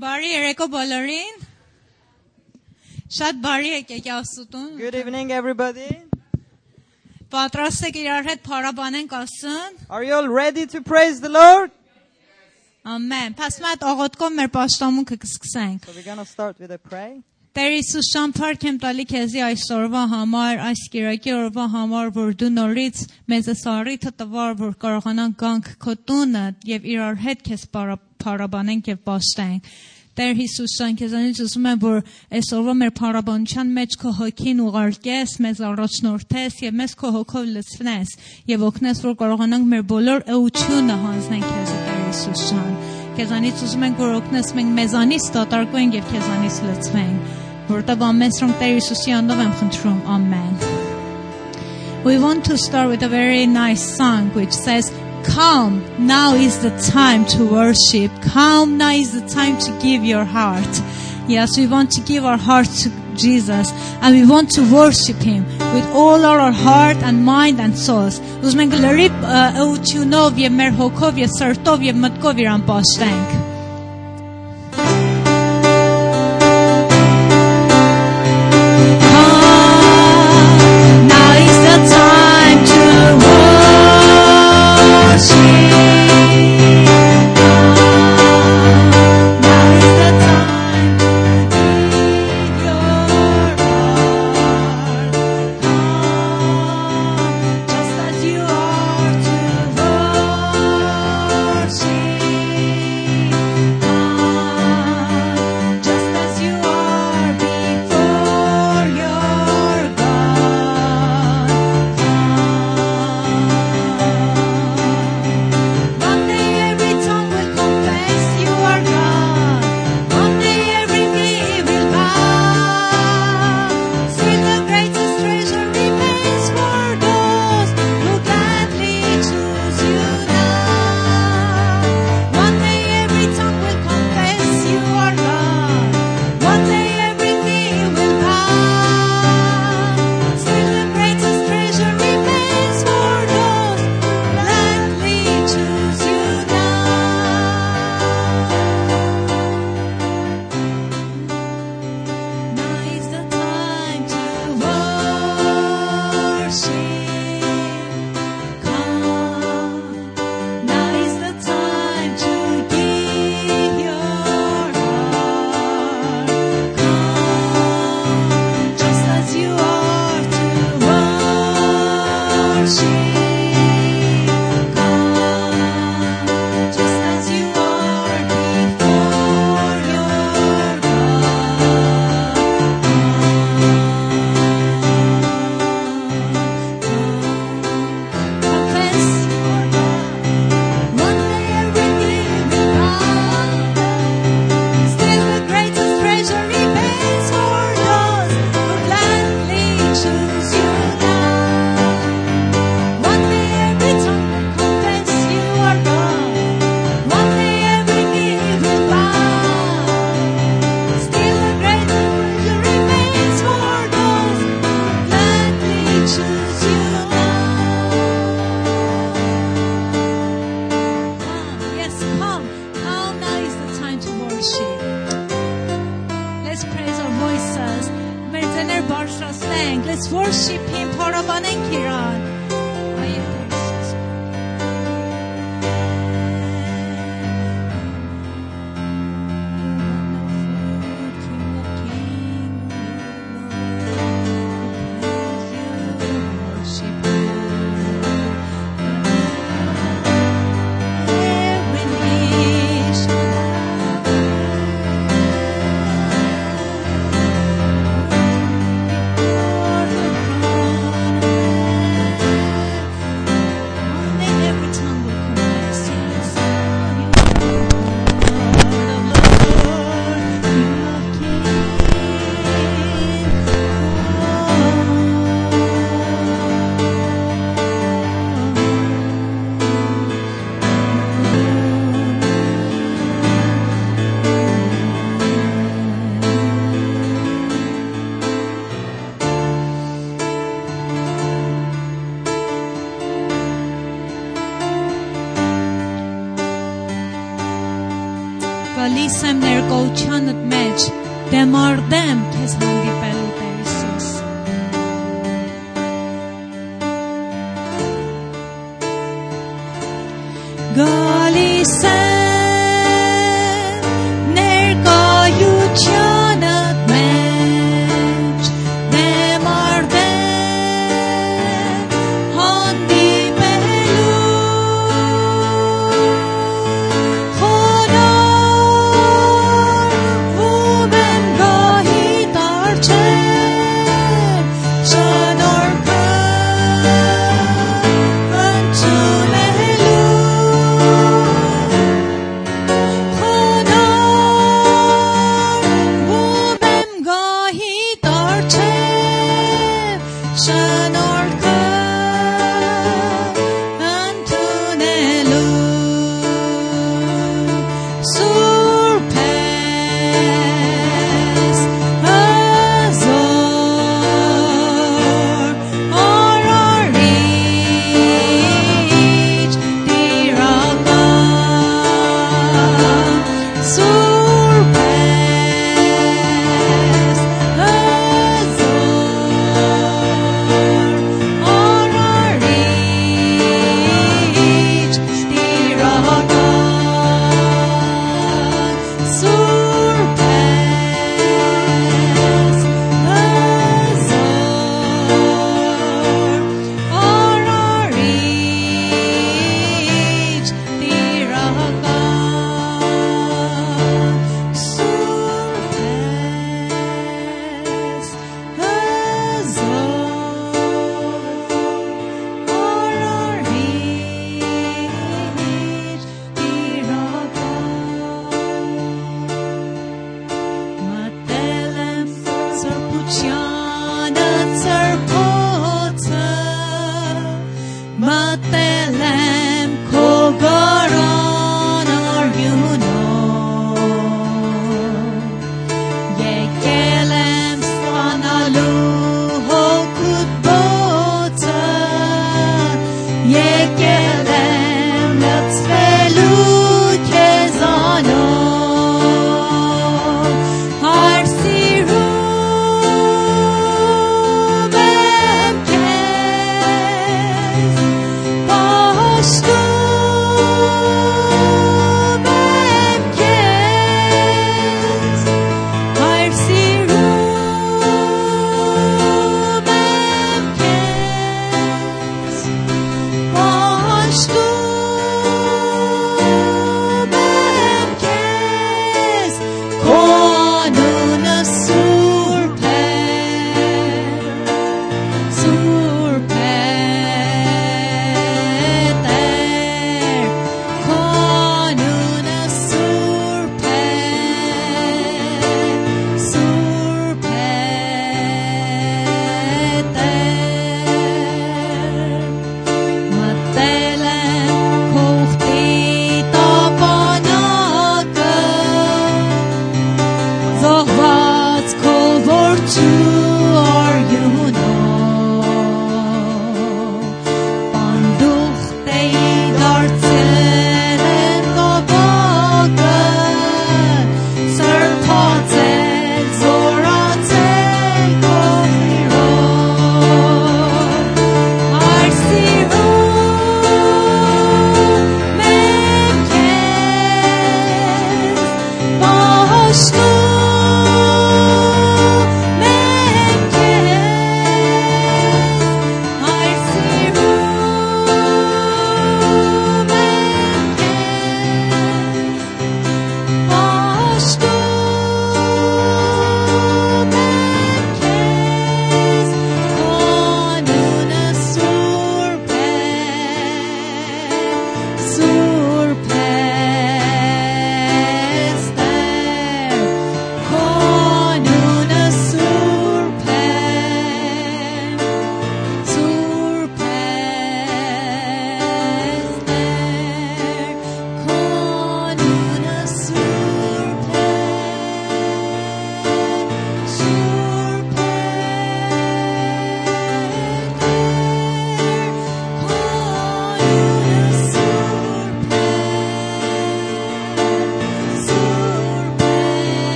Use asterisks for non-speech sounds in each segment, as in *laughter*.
Բարի երեկո բոլորին։ Շատ բարի եկեք Աստուծուն։ Good evening, everybody. Պատրաստ եք իրար հետ փառաբանենք Աստծուն։ Are you all ready to praise the Lord? Ամեն։ Փաստմատ աղոթքով մեր պաշտամունքը կսկսենք։ So we're going to start with a prayer. Տեր Հիսուս շամփարք եմ տալի քեզի այսօրվա համար, այս կիրակի օրվա համար, որ դու նորից մեզ սարիթը տվար, որ կարողանանք գանք քո տունը եւ իրար հետ քեզ պարա- փառաբանենք եւ պաշտենք։ Տեր Հիսուս շան քեզանից ուզում եմ որ այսօրվա մեր փառաբանության մեջ քո հոգին ուղարկես, մեզ առաջնորդես եւ մեզ քո հոգով լցնես եւ օգնես որ կարողանանք մեր բոլոր էությունը հանձնենք քեզ Տեր Հիսուս շան։ Քեզանից ուզում ենք որ օգնես մենք մեզանից դատարկվենք եւ քեզանից լցվենք որտեղ ամեն սրում Տեր Հիսուսի անունով եմ խնդրում ամեն We want to start with a very nice song which says Come, now is the time to worship. Come, now is the time to give your heart. Yes, we want to give our heart to Jesus and we want to worship Him with all our heart and mind and souls. Uz mengëllëri u që novje merë hokovje, lisem their gold channel match, them or them, Tasman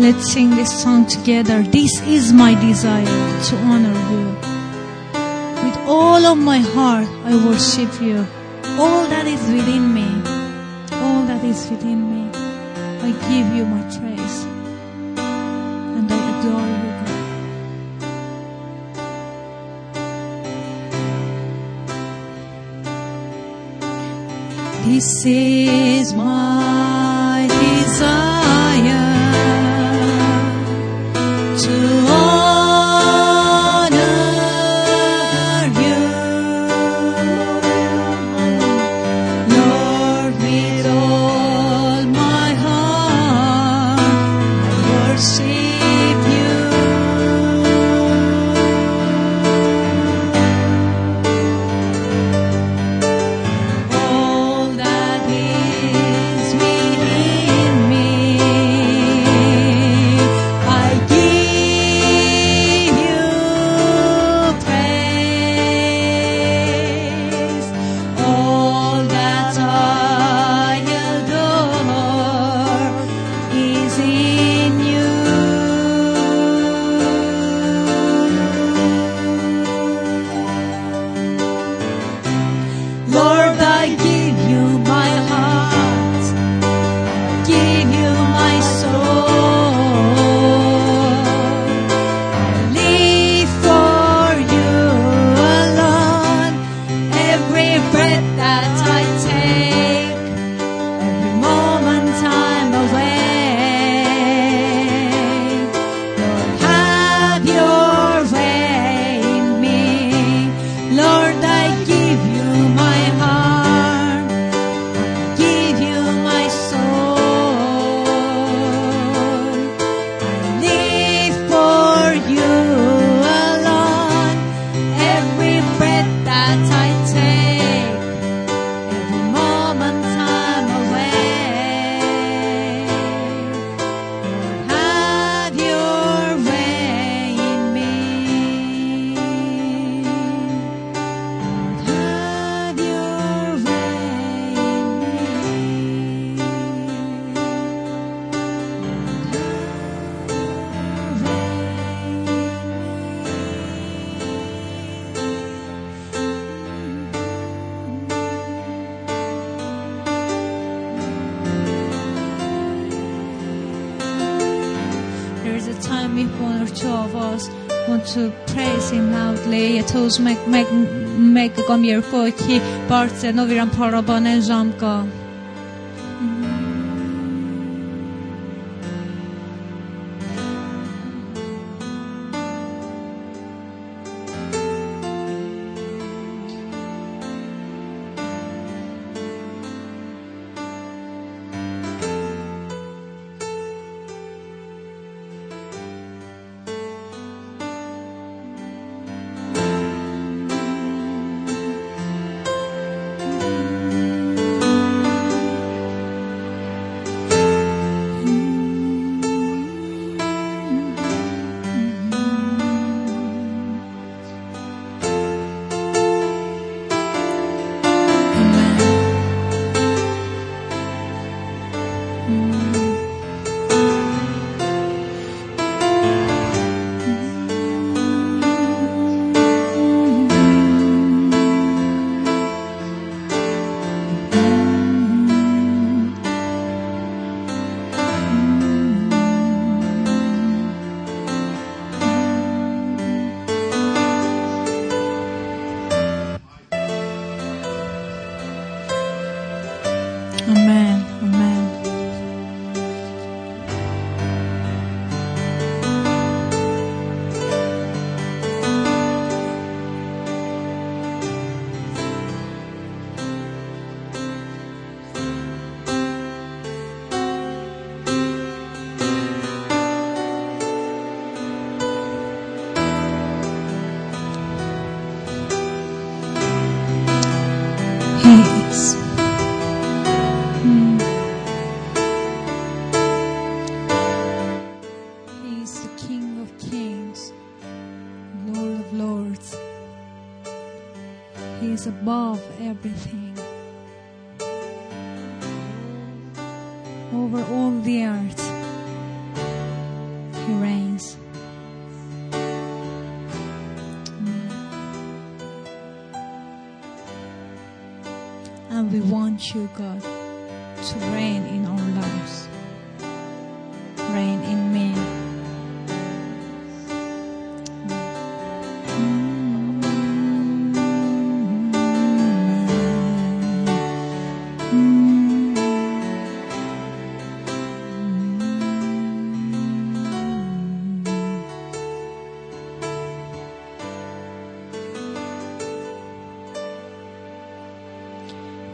Let's sing this song together. This is my desire to honor you. With all of my heart, I worship you. All that is within me, all that is within me, I give you my praise. And I adore you. This is my desire there's a time if one or two of us. Want to praise him loudly. اتوز مگ مگ مگ گام یرکو کی بارت نویرم پارا با نجام گام Amen. Is above everything. Over all the earth, He reigns. And we want you, God, to reign in our lives.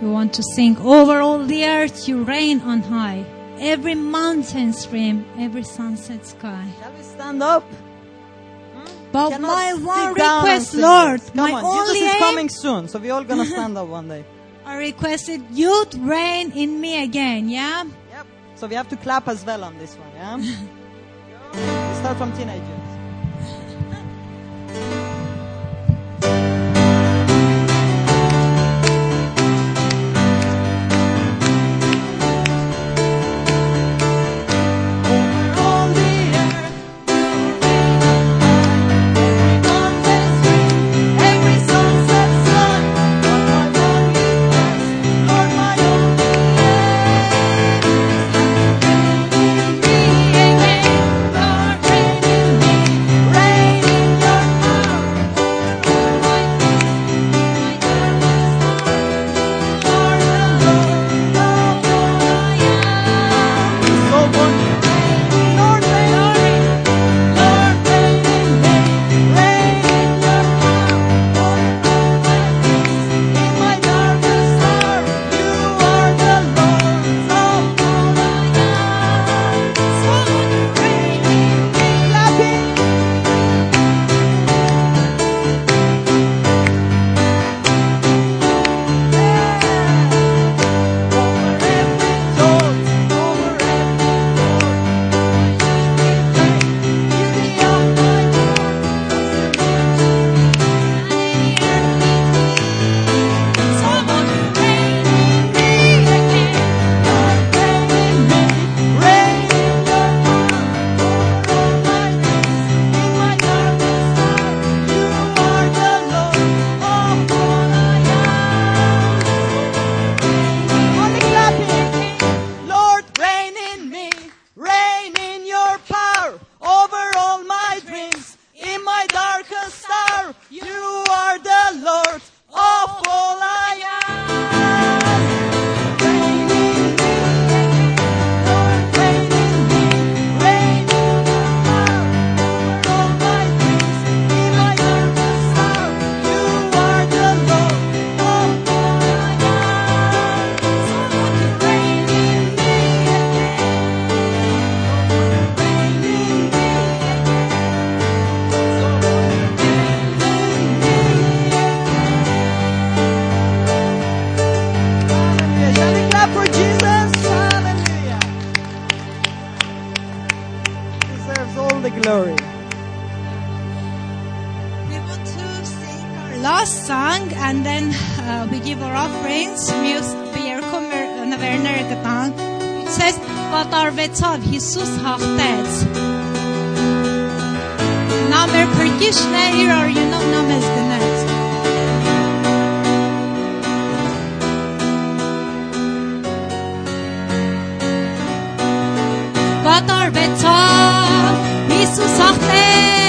We want to sing, Over all the earth you reign on high, every mountain stream, every sunset sky. Shall we stand up? Hmm? But my one request, Lord, Come my on, only Jesus is coming soon, so we're all gonna *laughs* stand up one day. I requested you to reign in me again, yeah? Yep. So we have to clap as well on this one, yeah? *laughs* we start from Tina. we give our offerings, մյուս երկու նվերները գտանք։ Ցես կատարվեցավ Հիսուս հաղթեց։ Նա մեր փրկիչն է, իր օրինով նա մեզ գնաց։ Կատարվեցավ Հիսուս հաղթեց։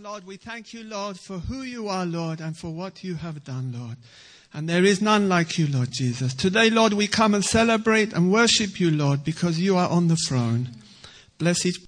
Lord, we thank you, Lord, for who you are, Lord, and for what you have done, Lord. And there is none like you, Lord Jesus. Today, Lord, we come and celebrate and worship you, Lord, because you are on the throne. Bless each